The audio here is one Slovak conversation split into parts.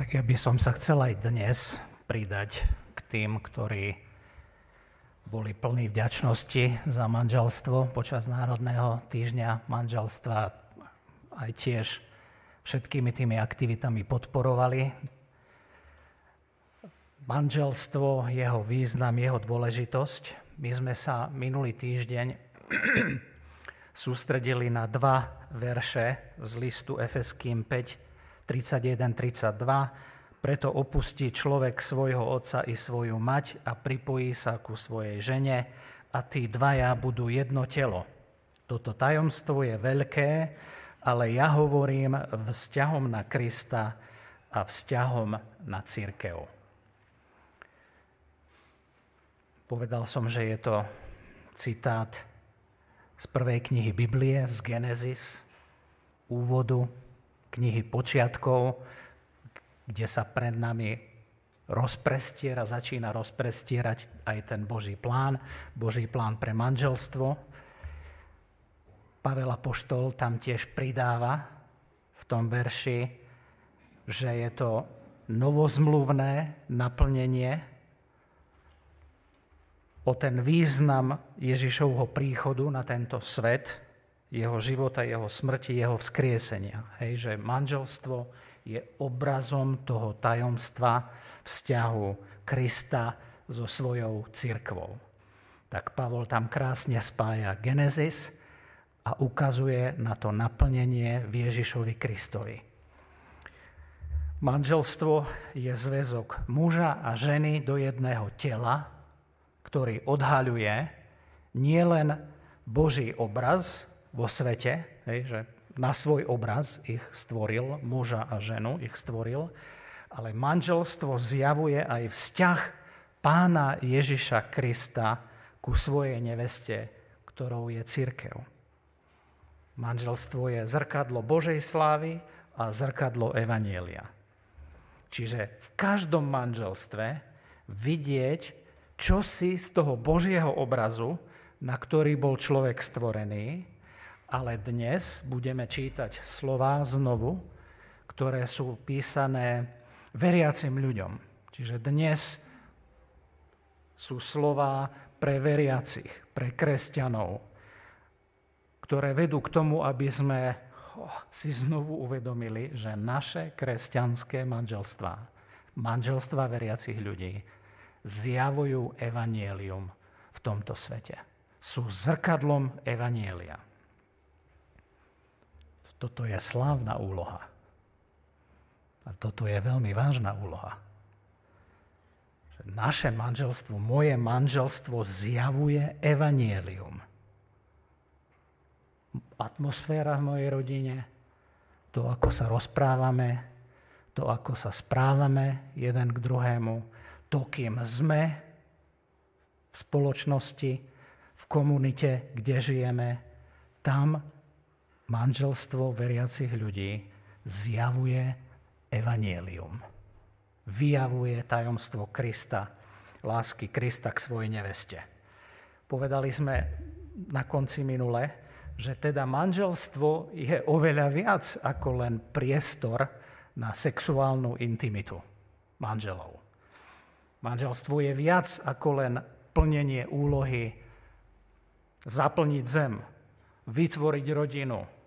Tak ja by som sa chcel aj dnes pridať k tým, ktorí boli plní vďačnosti za manželstvo počas Národného týždňa manželstva. Aj tiež všetkými tými aktivitami podporovali manželstvo, jeho význam, jeho dôležitosť. My sme sa minulý týždeň sústredili na dva verše z listu Efeským 5, 31-32. Preto opustí človek svojho otca i svoju mať a pripojí sa ku svojej žene a tí dvaja budú jedno telo. Toto tajomstvo je veľké, ale ja hovorím vzťahom na Krista a vzťahom na církev. Povedal som, že je to citát z prvej knihy Biblie, z Genesis, úvodu knihy počiatkov, kde sa pred nami rozprestiera, začína rozprestierať aj ten Boží plán, Boží plán pre manželstvo. Pavel Apoštol tam tiež pridáva v tom verši, že je to novozmluvné naplnenie o ten význam Ježišovho príchodu na tento svet, jeho života, jeho smrti, jeho vzkriesenia. Hej, že manželstvo je obrazom toho tajomstva vzťahu Krista so svojou cirkvou. Tak Pavol tam krásne spája Genesis a ukazuje na to naplnenie v Ježišovi Kristovi. Manželstvo je zväzok muža a ženy do jedného tela, ktorý odhaľuje nielen Boží obraz, vo svete, hej, že na svoj obraz ich stvoril, muža a ženu ich stvoril, ale manželstvo zjavuje aj vzťah pána Ježiša Krista ku svojej neveste, ktorou je církev. Manželstvo je zrkadlo Božej slávy a zrkadlo Evanielia. Čiže v každom manželstve vidieť, čo si z toho Božieho obrazu, na ktorý bol človek stvorený, ale dnes budeme čítať slova znovu, ktoré sú písané veriacim ľuďom. Čiže dnes sú slova pre veriacich, pre kresťanov, ktoré vedú k tomu, aby sme si znovu uvedomili, že naše kresťanské manželstvá, manželstva veriacich ľudí, zjavujú evanielium v tomto svete. Sú zrkadlom evanielia. Toto je slávna úloha. A toto je veľmi vážna úloha. Naše manželstvo, moje manželstvo zjavuje evanielium. Atmosféra v mojej rodine, to, ako sa rozprávame, to, ako sa správame jeden k druhému, to, kým sme v spoločnosti, v komunite, kde žijeme, tam manželstvo veriacich ľudí zjavuje evanielium. Vyjavuje tajomstvo Krista, lásky Krista k svojej neveste. Povedali sme na konci minule, že teda manželstvo je oveľa viac ako len priestor na sexuálnu intimitu manželov. Manželstvo je viac ako len plnenie úlohy zaplniť zem, vytvoriť rodinu,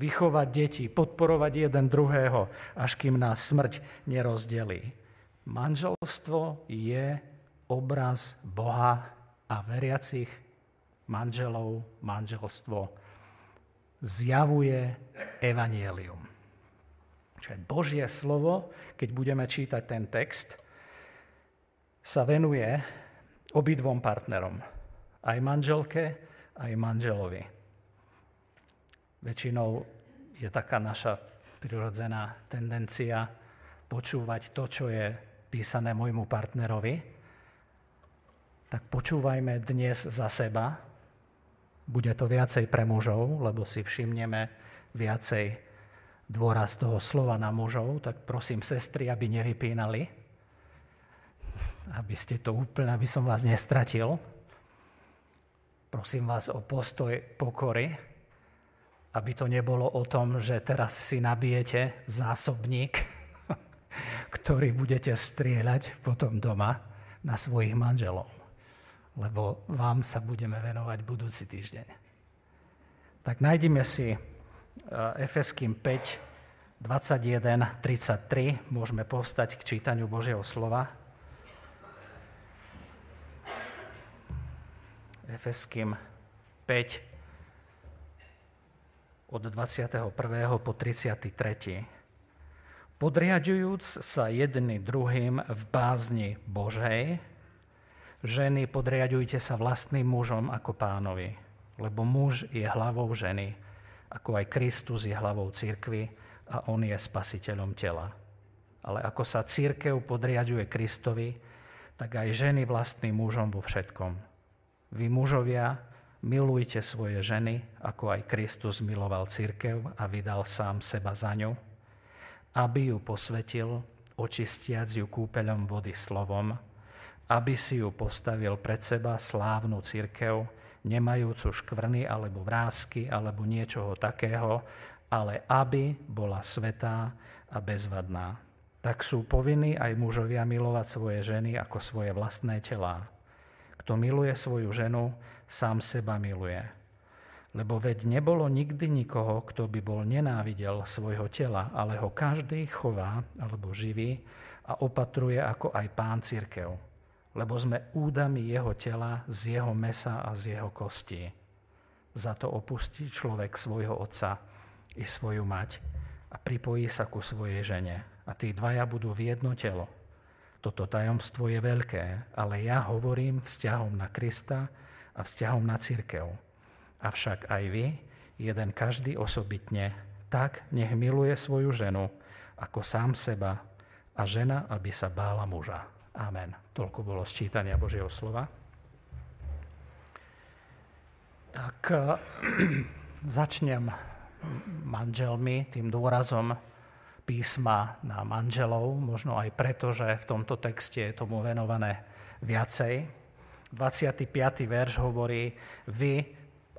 vychovať deti, podporovať jeden druhého, až kým nás smrť nerozdelí. Manželstvo je obraz Boha a veriacich manželov, manželstvo zjavuje evanielium. Čiže Božie slovo, keď budeme čítať ten text, sa venuje obidvom partnerom. Aj manželke, aj manželovi. Väčšinou je taká naša prirodzená tendencia počúvať to, čo je písané môjmu partnerovi, tak počúvajme dnes za seba. Bude to viacej pre mužov, lebo si všimneme viacej dôraz toho slova na mužov, tak prosím sestry, aby nevypínali, aby ste to úplne, aby som vás nestratil. Prosím vás o postoj pokory, aby to nebolo o tom, že teraz si nabijete zásobník, ktorí budete strieľať potom doma na svojich manželov. Lebo vám sa budeme venovať budúci týždeň. Tak nájdime si eh, Efeským 5, 21, 33. Môžeme povstať k čítaniu Božieho slova. Efeským 5 od 21. po 33. Podriadujúc sa jedný druhým v bázni Božej, ženy, podriadujte sa vlastným mužom ako pánovi, lebo muž je hlavou ženy, ako aj Kristus je hlavou církvy a on je spasiteľom tela. Ale ako sa církev podriaduje Kristovi, tak aj ženy vlastným mužom vo všetkom. Vy mužovia, milujte svoje ženy, ako aj Kristus miloval církev a vydal sám seba za ňu, aby ju posvetil, očistiac ju kúpeľom vody slovom, aby si ju postavil pred seba slávnu církev, nemajúcu škvrny alebo vrázky alebo niečoho takého, ale aby bola svetá a bezvadná. Tak sú povinní aj mužovia milovať svoje ženy ako svoje vlastné telá. Kto miluje svoju ženu, sám seba miluje. Lebo veď nebolo nikdy nikoho, kto by bol nenávidel svojho tela, ale ho každý chová alebo živí a opatruje ako aj pán církev. Lebo sme údami jeho tela, z jeho mesa a z jeho kostí. Za to opustí človek svojho otca i svoju mať a pripojí sa ku svojej žene. A tí dvaja budú v jedno telo. Toto tajomstvo je veľké, ale ja hovorím vzťahom na Krista a vzťahom na církev. Avšak aj vy, jeden každý osobitne, tak nech miluje svoju ženu ako sám seba a žena, aby sa bála muža. Amen. Toľko bolo sčítania Božieho slova. Tak začnem manželmi, tým dôrazom písma na manželov, možno aj preto, že v tomto texte je tomu venované viacej. 25. verš hovorí, vy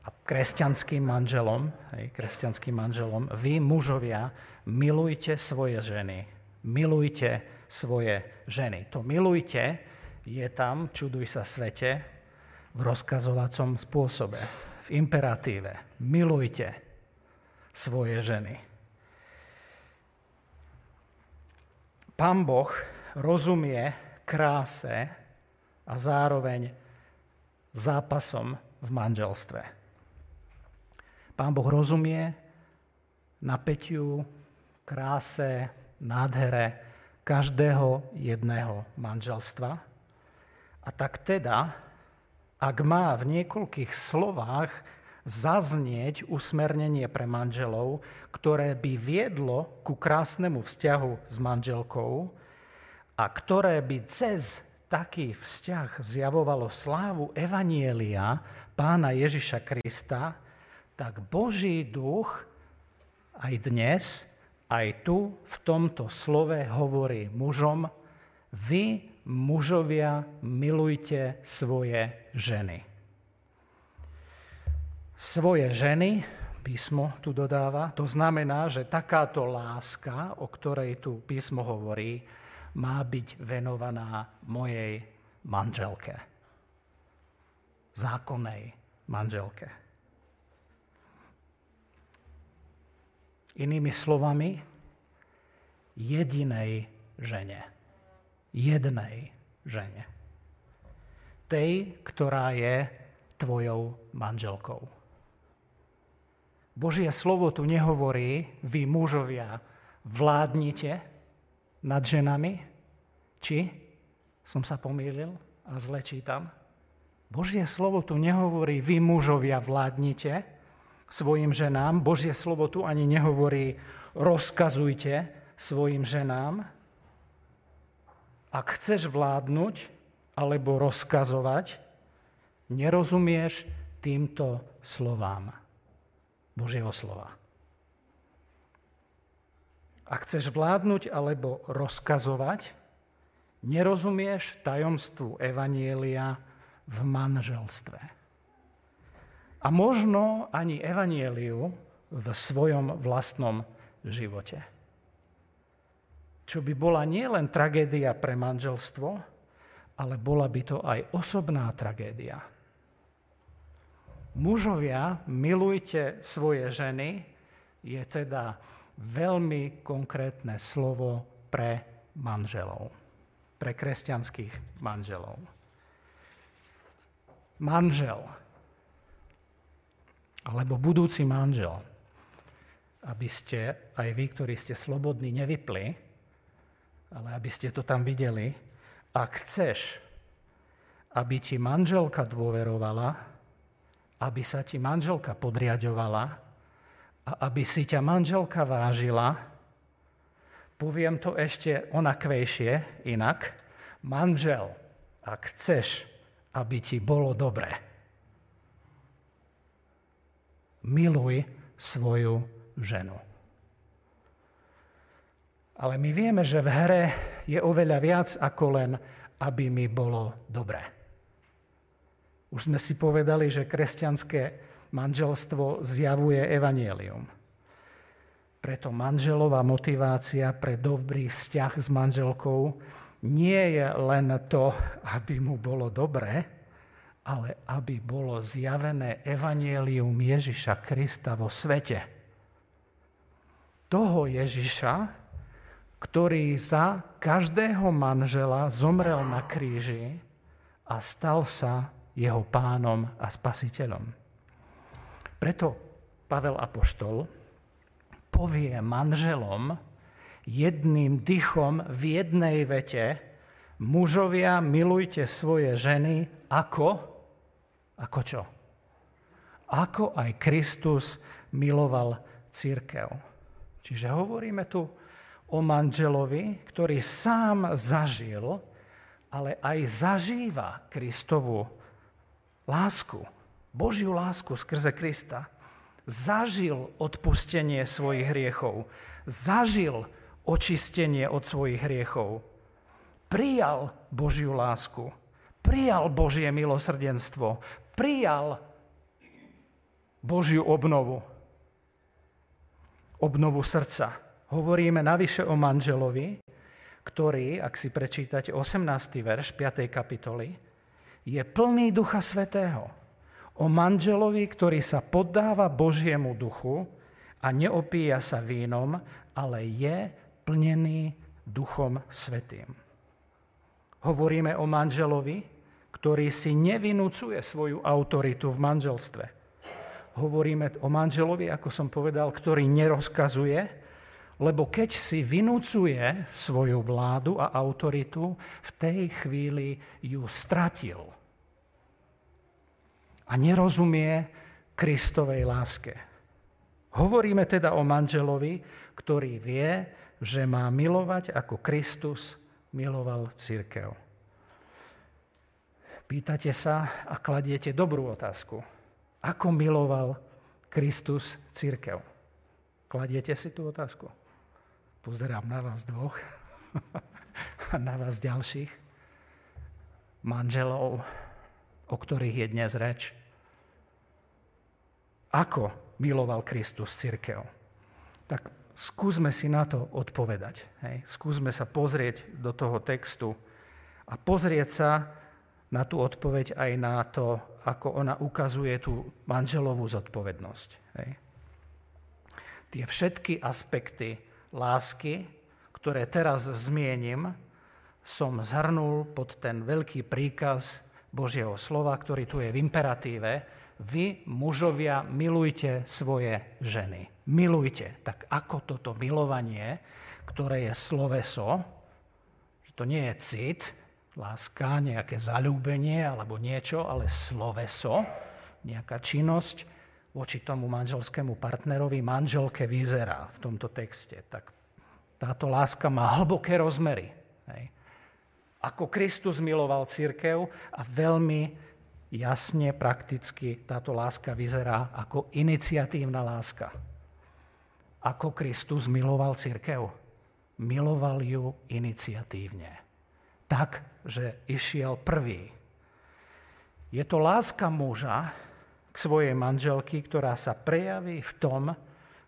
a kresťanským manželom, hej, kresťanským manželom, vy mužovia milujte svoje ženy. Milujte svoje ženy. To milujte je tam, čuduj sa svete, v rozkazovacom spôsobe, v imperatíve. Milujte svoje ženy. Pán Boh rozumie kráse a zároveň zápasom v manželstve. Pán Boh rozumie napätiu, kráse, nádhere každého jedného manželstva. A tak teda, ak má v niekoľkých slovách zaznieť usmernenie pre manželov, ktoré by viedlo ku krásnemu vzťahu s manželkou a ktoré by cez taký vzťah zjavovalo slávu Evanielia pána Ježiša Krista, tak Boží duch aj dnes, aj tu v tomto slove hovorí mužom, vy mužovia milujte svoje ženy svoje ženy, písmo tu dodáva, to znamená, že takáto láska, o ktorej tu písmo hovorí, má byť venovaná mojej manželke. Zákonnej manželke. Inými slovami, jedinej žene. Jednej žene. Tej, ktorá je tvojou manželkou. Božie slovo tu nehovorí, vy mužovia vládnite nad ženami, či som sa pomýlil a zle čítam. Božie slovo tu nehovorí, vy mužovia vládnite svojim ženám. Božie slovo tu ani nehovorí, rozkazujte svojim ženám. Ak chceš vládnuť alebo rozkazovať, nerozumieš týmto slovám. Božieho slova. Ak chceš vládnuť alebo rozkazovať, nerozumieš tajomstvu Evanielia v manželstve. A možno ani Evanieliu v svojom vlastnom živote. čo by bola nielen tragédia pre manželstvo, ale bola by to aj osobná tragédia. Mužovia, milujte svoje ženy, je teda veľmi konkrétne slovo pre manželov, pre kresťanských manželov. Manžel, alebo budúci manžel, aby ste, aj vy, ktorí ste slobodní, nevypli, ale aby ste to tam videli, ak chceš, aby ti manželka dôverovala, aby sa ti manželka podriadovala a aby si ťa manželka vážila, poviem to ešte onakvejšie, inak, manžel, ak chceš, aby ti bolo dobre, miluj svoju ženu. Ale my vieme, že v hre je oveľa viac ako len, aby mi bolo dobre. Už sme si povedali, že kresťanské manželstvo zjavuje evanielium. Preto manželová motivácia pre dobrý vzťah s manželkou nie je len to, aby mu bolo dobre, ale aby bolo zjavené evanielium Ježiša Krista vo svete. Toho Ježiša, ktorý za každého manžela zomrel na kríži a stal sa jeho pánom a spasiteľom. Preto Pavel Apoštol povie manželom jedným dychom v jednej vete, mužovia, milujte svoje ženy ako, ako čo? Ako aj Kristus miloval církev. Čiže hovoríme tu o manželovi, ktorý sám zažil, ale aj zažíva Kristovu lásku, Božiu lásku skrze Krista. Zažil odpustenie svojich hriechov, zažil očistenie od svojich hriechov, prijal Božiu lásku, prijal Božie milosrdenstvo, prijal Božiu obnovu, obnovu srdca. Hovoríme navyše o manželovi, ktorý, ak si prečítate 18. verš 5. kapitoly, je plný Ducha Svetého. O manželovi, ktorý sa poddáva Božiemu duchu a neopíja sa vínom, ale je plnený Duchom Svetým. Hovoríme o manželovi, ktorý si nevinúcuje svoju autoritu v manželstve. Hovoríme o manželovi, ako som povedal, ktorý nerozkazuje, lebo keď si vynúcuje svoju vládu a autoritu, v tej chvíli ju stratil. A nerozumie Kristovej láske. Hovoríme teda o manželovi, ktorý vie, že má milovať ako Kristus miloval církev. Pýtate sa a kladiete dobrú otázku. Ako miloval Kristus církev? Kladiete si tú otázku? Pozerám na vás dvoch a na vás ďalších, manželov, o ktorých je dnes reč. Ako miloval Kristus církev? Tak skúsme si na to odpovedať. Hej. Skúsme sa pozrieť do toho textu a pozrieť sa na tú odpoveď aj na to, ako ona ukazuje tú manželovú zodpovednosť. Hej. Tie všetky aspekty lásky, ktoré teraz zmienim, som zhrnul pod ten veľký príkaz Božieho slova, ktorý tu je v imperatíve. Vy, mužovia, milujte svoje ženy. Milujte. Tak ako toto milovanie, ktoré je sloveso, že to nie je cit, láska, nejaké zalúbenie alebo niečo, ale sloveso, nejaká činnosť, voči tomu manželskému partnerovi, manželke vyzerá v tomto texte. Tak táto láska má hlboké rozmery. Hej. Ako Kristus miloval církev a veľmi jasne, prakticky táto láska vyzerá ako iniciatívna láska. Ako Kristus miloval církev? Miloval ju iniciatívne. Tak, že išiel prvý. Je to láska muža, k svojej manželky, ktorá sa prejaví v tom,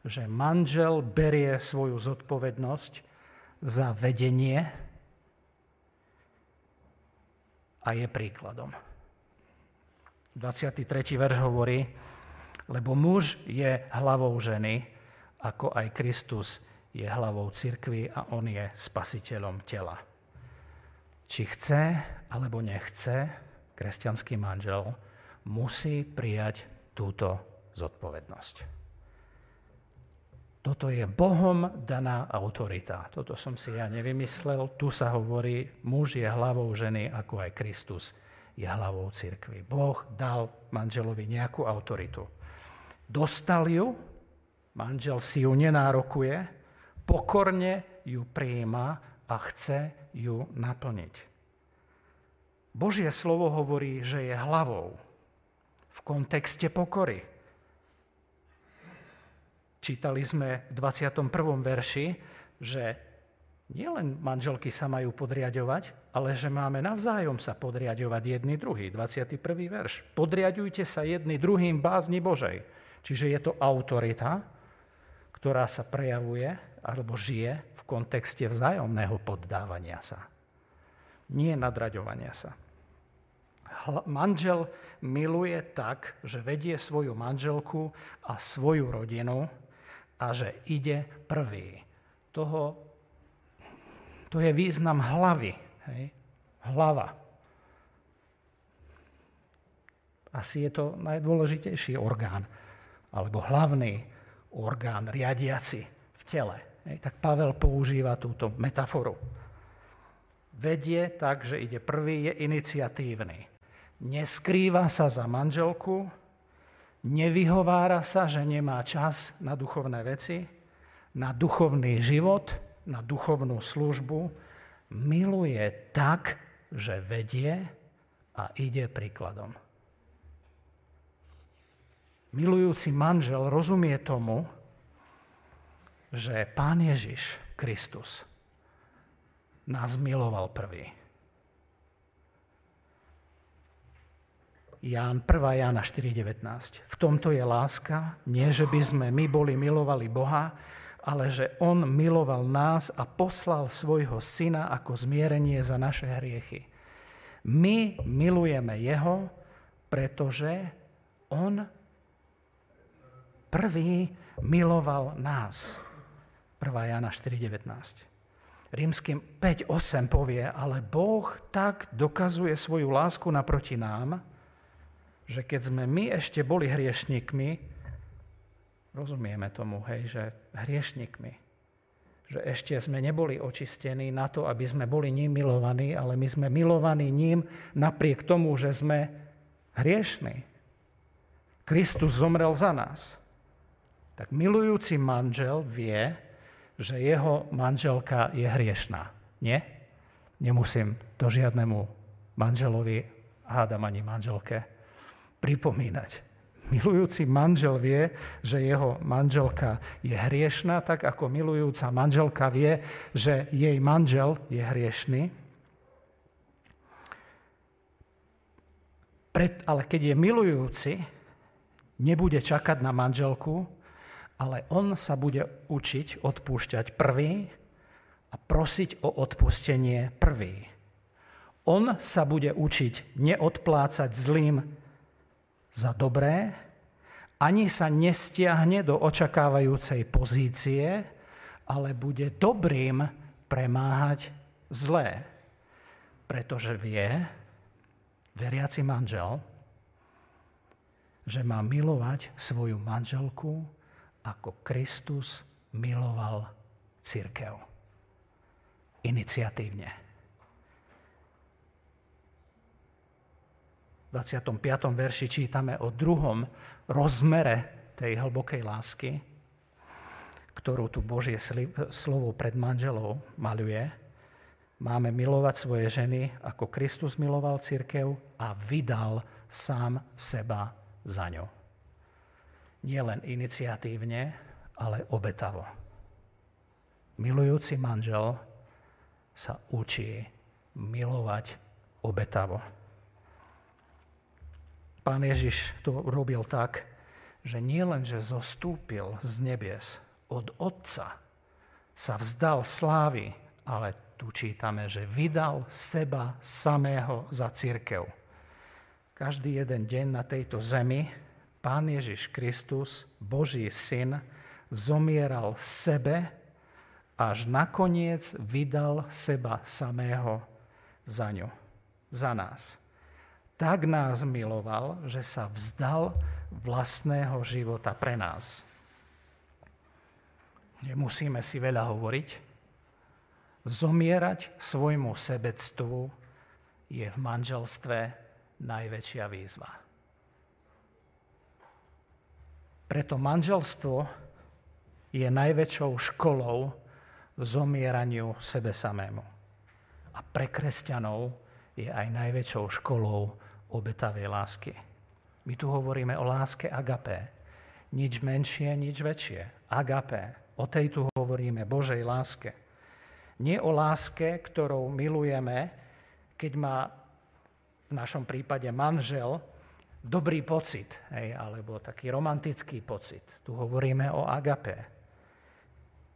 že manžel berie svoju zodpovednosť za vedenie a je príkladom. 23. verš hovorí, lebo muž je hlavou ženy, ako aj Kristus je hlavou cirkvi a on je spasiteľom tela. Či chce alebo nechce, kresťanský manžel musí prijať túto zodpovednosť. Toto je Bohom daná autorita. Toto som si ja nevymyslel. Tu sa hovorí, muž je hlavou ženy, ako aj Kristus je hlavou cirkvi. Boh dal manželovi nejakú autoritu. Dostal ju, manžel si ju nenárokuje, pokorne ju prijíma a chce ju naplniť. Božie slovo hovorí, že je hlavou v kontexte pokory. Čítali sme v 21. verši, že nielen manželky sa majú podriadovať, ale že máme navzájom sa podriadovať jedný druhý. 21. verš. Podriadujte sa jedný druhým bázni Božej. Čiže je to autorita, ktorá sa prejavuje alebo žije v kontexte vzájomného poddávania sa. Nie nadraďovania sa. Manžel miluje tak, že vedie svoju manželku a svoju rodinu a že ide prvý. Toho, to je význam hlavy. Hej? Hlava. Asi je to najdôležitejší orgán, alebo hlavný orgán riadiaci v tele. Hej? Tak Pavel používa túto metaforu. Vedie tak, že ide prvý, je iniciatívny. Neskrýva sa za manželku, Nevyhovára sa, že nemá čas na duchovné veci, na duchovný život, na duchovnú službu. Miluje tak, že vedie a ide príkladom. Milujúci manžel rozumie tomu, že Pán Ježiš Kristus nás miloval prvý. Ján, 1. Jána 4.19. V tomto je láska, nie že by sme my boli milovali Boha, ale že On miloval nás a poslal svojho syna ako zmierenie za naše hriechy. My milujeme Jeho, pretože On prvý miloval nás. 1. Jana 4.19. Rímským 5.8 povie, ale Boh tak dokazuje svoju lásku naproti nám, že keď sme my ešte boli hriešnikmi, rozumieme tomu, hej, že hriešnikmi, že ešte sme neboli očistení na to, aby sme boli ním milovaní, ale my sme milovaní ním napriek tomu, že sme hriešní. Kristus zomrel za nás. Tak milujúci manžel vie, že jeho manželka je hriešná. Nie? Nemusím to žiadnemu manželovi, hádam ani manželke, pripomínať. Milujúci manžel vie, že jeho manželka je hriešná, tak ako milujúca manželka vie, že jej manžel je hriešný. Ale keď je milujúci, nebude čakať na manželku, ale on sa bude učiť odpúšťať prvý a prosiť o odpustenie prvý. On sa bude učiť neodplácať zlým za dobré, ani sa nestiahne do očakávajúcej pozície, ale bude dobrým premáhať zlé. Pretože vie, veriaci manžel, že má milovať svoju manželku, ako Kristus miloval církev. Iniciatívne. 25. verši čítame o druhom rozmere tej hlbokej lásky, ktorú tu Božie slovo pred manželov maluje. Máme milovať svoje ženy, ako Kristus miloval církev a vydal sám seba za ňo. Nie len iniciatívne, ale obetavo. Milujúci manžel sa učí milovať obetavo. Pán Ježiš to robil tak, že nie len, že zostúpil z nebies od Otca, sa vzdal slávy ale tu čítame, že vydal seba samého za církev. Každý jeden deň na tejto zemi Pán Ježiš Kristus, Boží syn, zomieral sebe, až nakoniec vydal seba samého za ňu, za nás. Tak nás miloval, že sa vzdal vlastného života pre nás. Nemusíme si veľa hovoriť. Zomierať svojmu sebectvu je v manželstve najväčšia výzva. Preto manželstvo je najväčšou školou zomieraniu sebe samému. A pre kresťanov je aj najväčšou školou obetavej lásky. My tu hovoríme o láske agapé. Nič menšie, nič väčšie. Agapé. O tej tu hovoríme, Božej láske. Nie o láske, ktorou milujeme, keď má v našom prípade manžel dobrý pocit, hej, alebo taký romantický pocit. Tu hovoríme o agapé.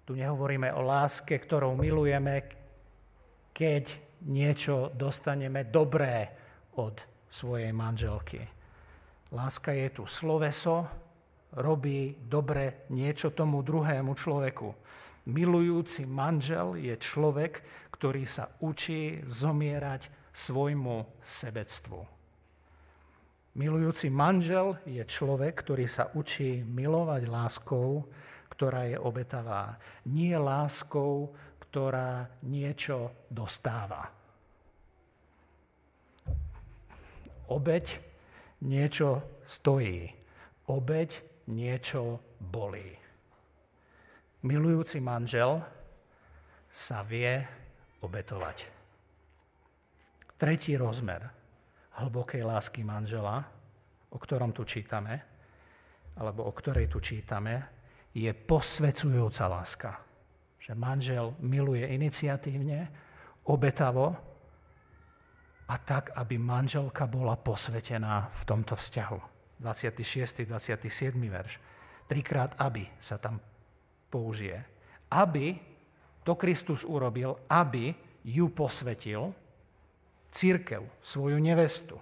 Tu nehovoríme o láske, ktorou milujeme, keď niečo dostaneme dobré od svojej manželky. Láska je tu sloveso, robí dobre niečo tomu druhému človeku. Milujúci manžel je človek, ktorý sa učí zomierať svojmu sebectvu. Milujúci manžel je človek, ktorý sa učí milovať láskou, ktorá je obetavá. Nie láskou, ktorá niečo dostáva. Obeď niečo stojí. Obeď niečo bolí. Milujúci manžel sa vie obetovať. Tretí rozmer hlbokej lásky manžela, o ktorom tu čítame, alebo o ktorej tu čítame, je posvecujúca láska. Že manžel miluje iniciatívne, obetavo a tak, aby manželka bola posvetená v tomto vzťahu. 26. 27. verš. Trikrát aby sa tam použije. Aby, to Kristus urobil, aby ju posvetil, církev, svoju nevestu,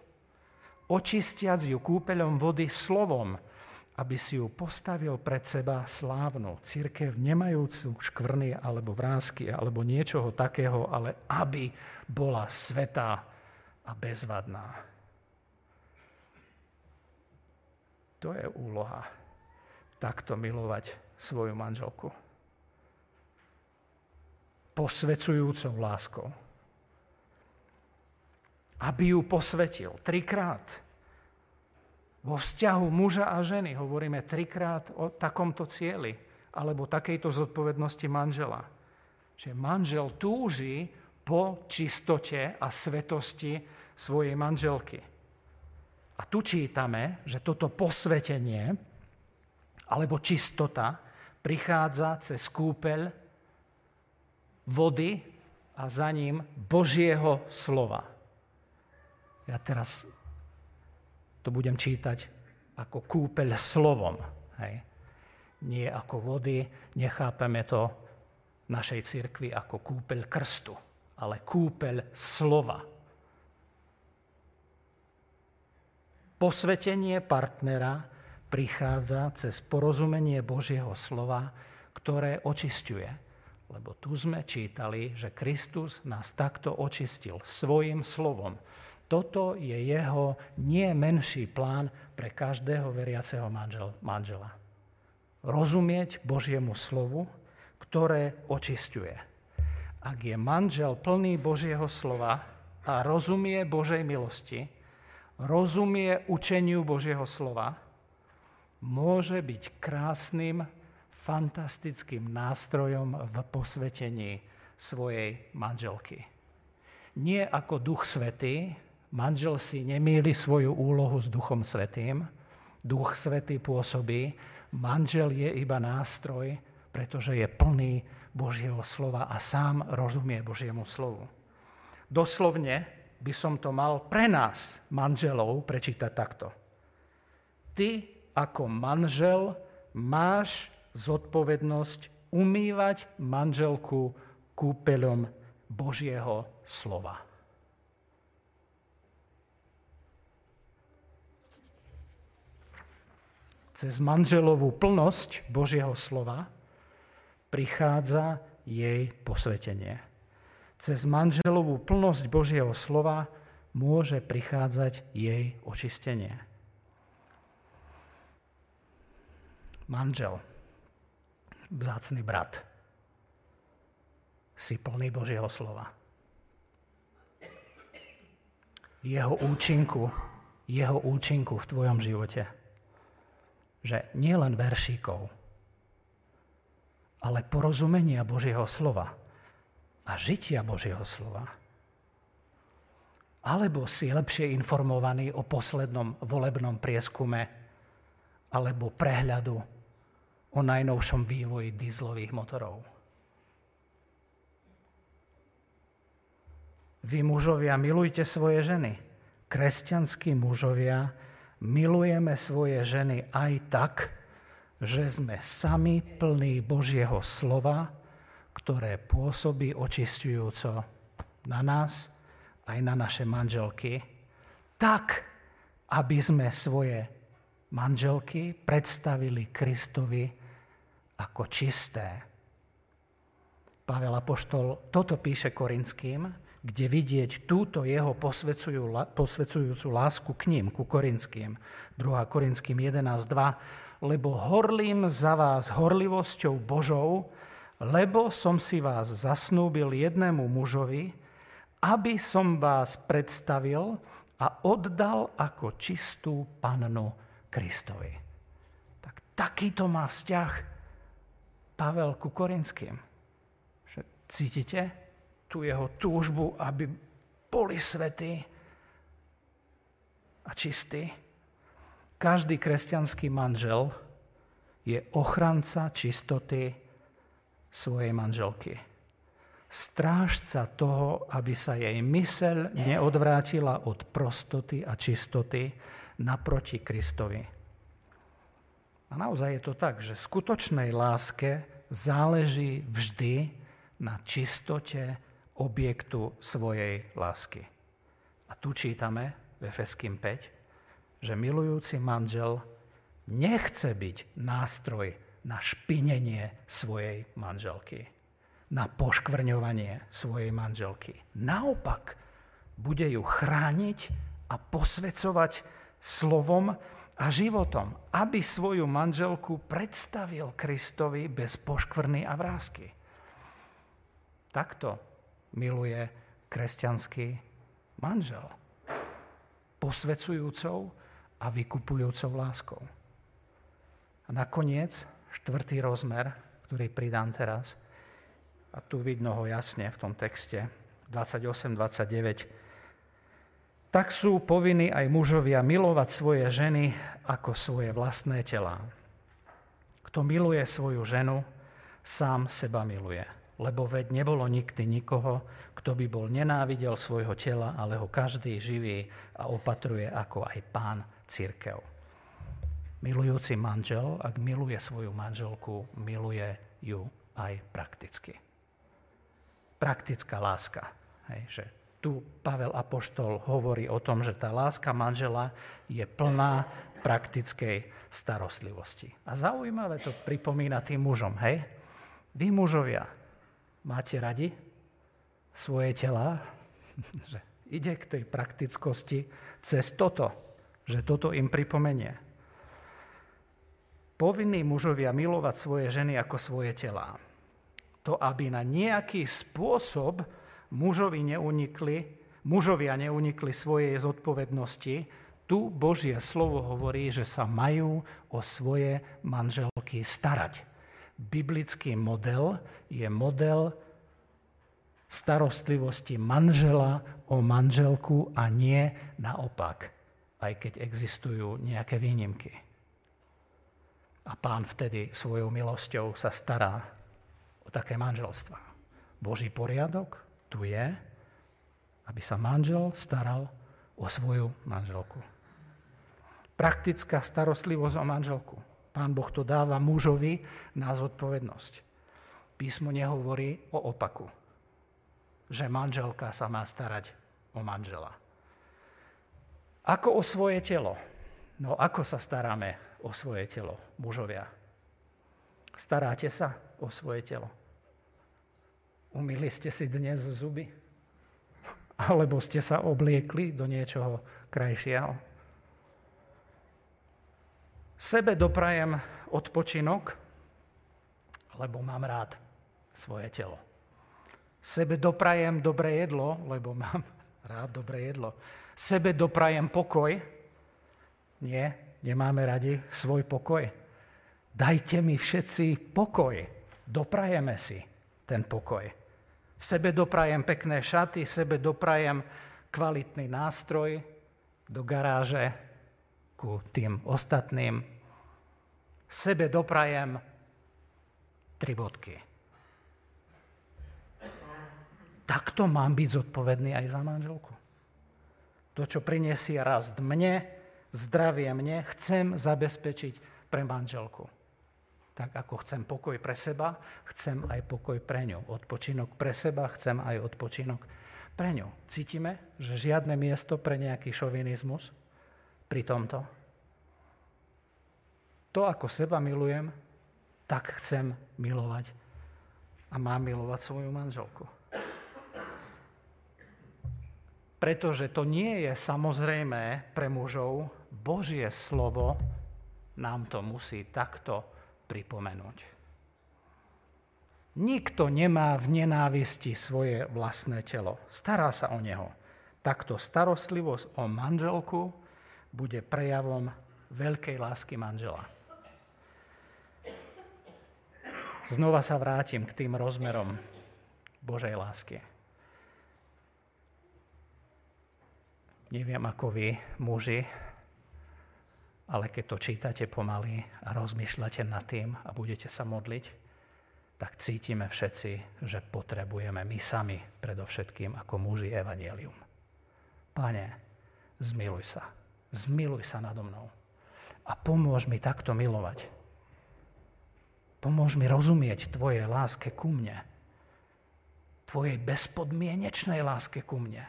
očistiac ju kúpeľom vody slovom, aby si ju postavil pred seba slávnu, církev nemajúcu škvrny alebo vrázky alebo niečoho takého, ale aby bola svetá a bezvadná. To je úloha. Takto milovať svoju manželku. Posvecujúcou láskou. Aby ju posvetil trikrát. Vo vzťahu muža a ženy hovoríme trikrát o takomto cieli alebo takejto zodpovednosti manžela. Že manžel túži po čistote a svetosti svojej manželky. A tu čítame, že toto posvetenie alebo čistota prichádza cez kúpeľ vody a za ním Božieho slova. Ja teraz to budem čítať ako kúpeľ slovom. Hej. Nie ako vody, nechápeme to v našej cirkvi ako kúpeľ krstu, ale kúpeľ slova. Posvetenie partnera prichádza cez porozumenie Božieho slova, ktoré očisťuje. Lebo tu sme čítali, že Kristus nás takto očistil svojim slovom. Toto je jeho nie menší plán pre každého veriaceho manžel, manžela. Rozumieť Božiemu slovu, ktoré očisťuje. Ak je manžel plný Božieho slova a rozumie Božej milosti, rozumie učeniu Božieho slova, môže byť krásnym, fantastickým nástrojom v posvetení svojej manželky. Nie ako duch svetý, manžel si nemýli svoju úlohu s duchom svetým, duch svetý pôsobí, manžel je iba nástroj, pretože je plný Božieho slova a sám rozumie Božiemu slovu. Doslovne by som to mal pre nás, manželov, prečítať takto. Ty ako manžel máš zodpovednosť umývať manželku kúpeľom Božieho slova. Cez manželovú plnosť Božieho slova prichádza jej posvetenie. Cez manželovú plnosť Božieho slova môže prichádzať jej očistenie. Manžel, vzácný brat, si plný Božieho slova. Jeho účinku, jeho účinku v tvojom živote. Že nie len veršíkov, ale porozumenia Božieho slova a žitia Božieho slova. Alebo si lepšie informovaný o poslednom volebnom prieskume alebo prehľadu o najnovšom vývoji dízlových motorov. Vy mužovia milujte svoje ženy. Kresťanskí mužovia milujeme svoje ženy aj tak, že sme sami plní Božieho slova, ktoré pôsobí očistujúco na nás, aj na naše manželky, tak, aby sme svoje manželky predstavili Kristovi ako čisté. Pavel Apoštol toto píše Korinským, kde vidieť túto jeho posvedzujúcu lásku k ním, ku Korinským. 2. Korinským 11.2. Lebo horlím za vás horlivosťou Božou, lebo som si vás zasnúbil jednému mužovi, aby som vás predstavil a oddal ako čistú pannu Kristovi. Tak takýto má vzťah Pavel ku Korinským. Cítite? tú jeho túžbu, aby boli svetí a čistí. Každý kresťanský manžel je ochranca čistoty svojej manželky. Strážca toho, aby sa jej myseľ neodvrátila od prostoty a čistoty naproti Kristovi. A naozaj je to tak, že skutočnej láske záleží vždy na čistote objektu svojej lásky. A tu čítame v Efeským 5, že milujúci manžel nechce byť nástroj na špinenie svojej manželky, na poškvrňovanie svojej manželky. Naopak, bude ju chrániť a posvecovať slovom a životom, aby svoju manželku predstavil Kristovi bez poškvrny a vrázky. Takto miluje kresťanský manžel. Posvecujúcou a vykupujúcou láskou. A nakoniec štvrtý rozmer, ktorý pridám teraz, a tu vidno ho jasne v tom texte, 28-29, tak sú povinní aj mužovia milovať svoje ženy ako svoje vlastné telá. Kto miluje svoju ženu, sám seba miluje lebo veď nebolo nikdy nikoho, kto by bol nenávidel svojho tela, ale ho každý živí a opatruje ako aj pán církev. Milujúci manžel, ak miluje svoju manželku, miluje ju aj prakticky. Praktická láska. Hej, že tu Pavel Apoštol hovorí o tom, že tá láska manžela je plná praktickej starostlivosti. A zaujímavé to pripomína tým mužom, hej? Vy mužovia, Máte radi svoje tela? že ide k tej praktickosti cez toto, že toto im pripomenie. Povinní mužovia milovať svoje ženy ako svoje telá. To, aby na nejaký spôsob mužovi neunikli, mužovia neunikli svojej zodpovednosti, tu Božie slovo hovorí, že sa majú o svoje manželky starať biblický model je model starostlivosti manžela o manželku a nie naopak, aj keď existujú nejaké výnimky. A pán vtedy svojou milosťou sa stará o také manželstva. Boží poriadok tu je, aby sa manžel staral o svoju manželku. Praktická starostlivosť o manželku Pán Boh to dáva mužovi na zodpovednosť. Písmo nehovorí o opaku. že manželka sa má starať o manžela. Ako o svoje telo? No ako sa staráme o svoje telo, mužovia? Staráte sa o svoje telo? Umýli ste si dnes zuby? Alebo ste sa obliekli do niečoho krajšieho? Sebe doprajem odpočinok, lebo mám rád svoje telo. Sebe doprajem dobré jedlo, lebo mám rád dobré jedlo. Sebe doprajem pokoj. Nie, nemáme radi svoj pokoj. Dajte mi všetci pokoj. Doprajeme si ten pokoj. Sebe doprajem pekné šaty, sebe doprajem kvalitný nástroj do garáže ku tým ostatným. Sebe doprajem tri bodky. Takto mám byť zodpovedný aj za manželku. To, čo prinesie rast mne, zdravie mne, chcem zabezpečiť pre manželku. Tak ako chcem pokoj pre seba, chcem aj pokoj pre ňu. Odpočinok pre seba, chcem aj odpočinok pre ňu. Cítime, že žiadne miesto pre nejaký šovinizmus pri tomto? To, ako seba milujem, tak chcem milovať a mám milovať svoju manželku. Pretože to nie je samozrejme pre mužov, Božie slovo nám to musí takto pripomenúť. Nikto nemá v nenávisti svoje vlastné telo. Stará sa o neho. Takto starostlivosť o manželku bude prejavom veľkej lásky manžela. Znova sa vrátim k tým rozmerom Božej lásky. Neviem ako vy, muži, ale keď to čítate pomaly a rozmýšľate nad tým a budete sa modliť, tak cítime všetci, že potrebujeme my sami predovšetkým ako muži evanielium. Pane, zmiluj sa. Zmiluj sa nado mnou. A pomôž mi takto milovať. Pomôž mi rozumieť Tvojej láske ku mne. Tvojej bezpodmienečnej láske ku mne.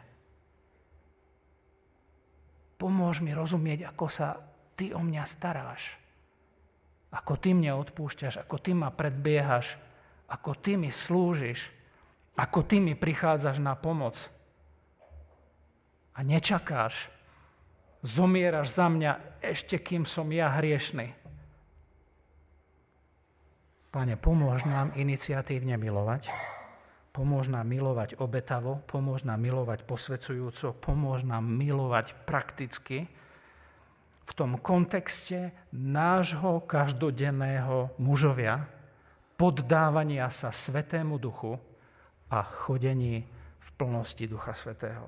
Pomôž mi rozumieť, ako sa ty o mňa staráš. Ako ty mne odpúšťaš, ako ty ma predbiehaš, ako ty mi slúžiš, ako ty mi prichádzaš na pomoc. A nečakáš, zomieraš za mňa ešte kým som ja hriešný. Pane, pomôž nám iniciatívne milovať, pomôž nám milovať obetavo, pomôž nám milovať posvecujúco, pomôž nám milovať prakticky, v tom kontexte nášho každodenného mužovia, poddávania sa Svetému Duchu a chodení v plnosti Ducha Svetého.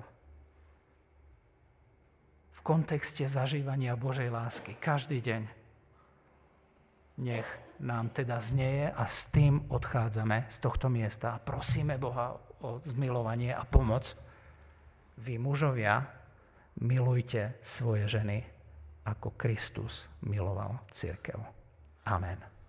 V kontexte zažívania Božej lásky každý deň. Nech nám teda znieje a s tým odchádzame z tohto miesta a prosíme Boha o zmilovanie a pomoc. Vy mužovia, milujte svoje ženy ako Kristus miloval církev. Amen.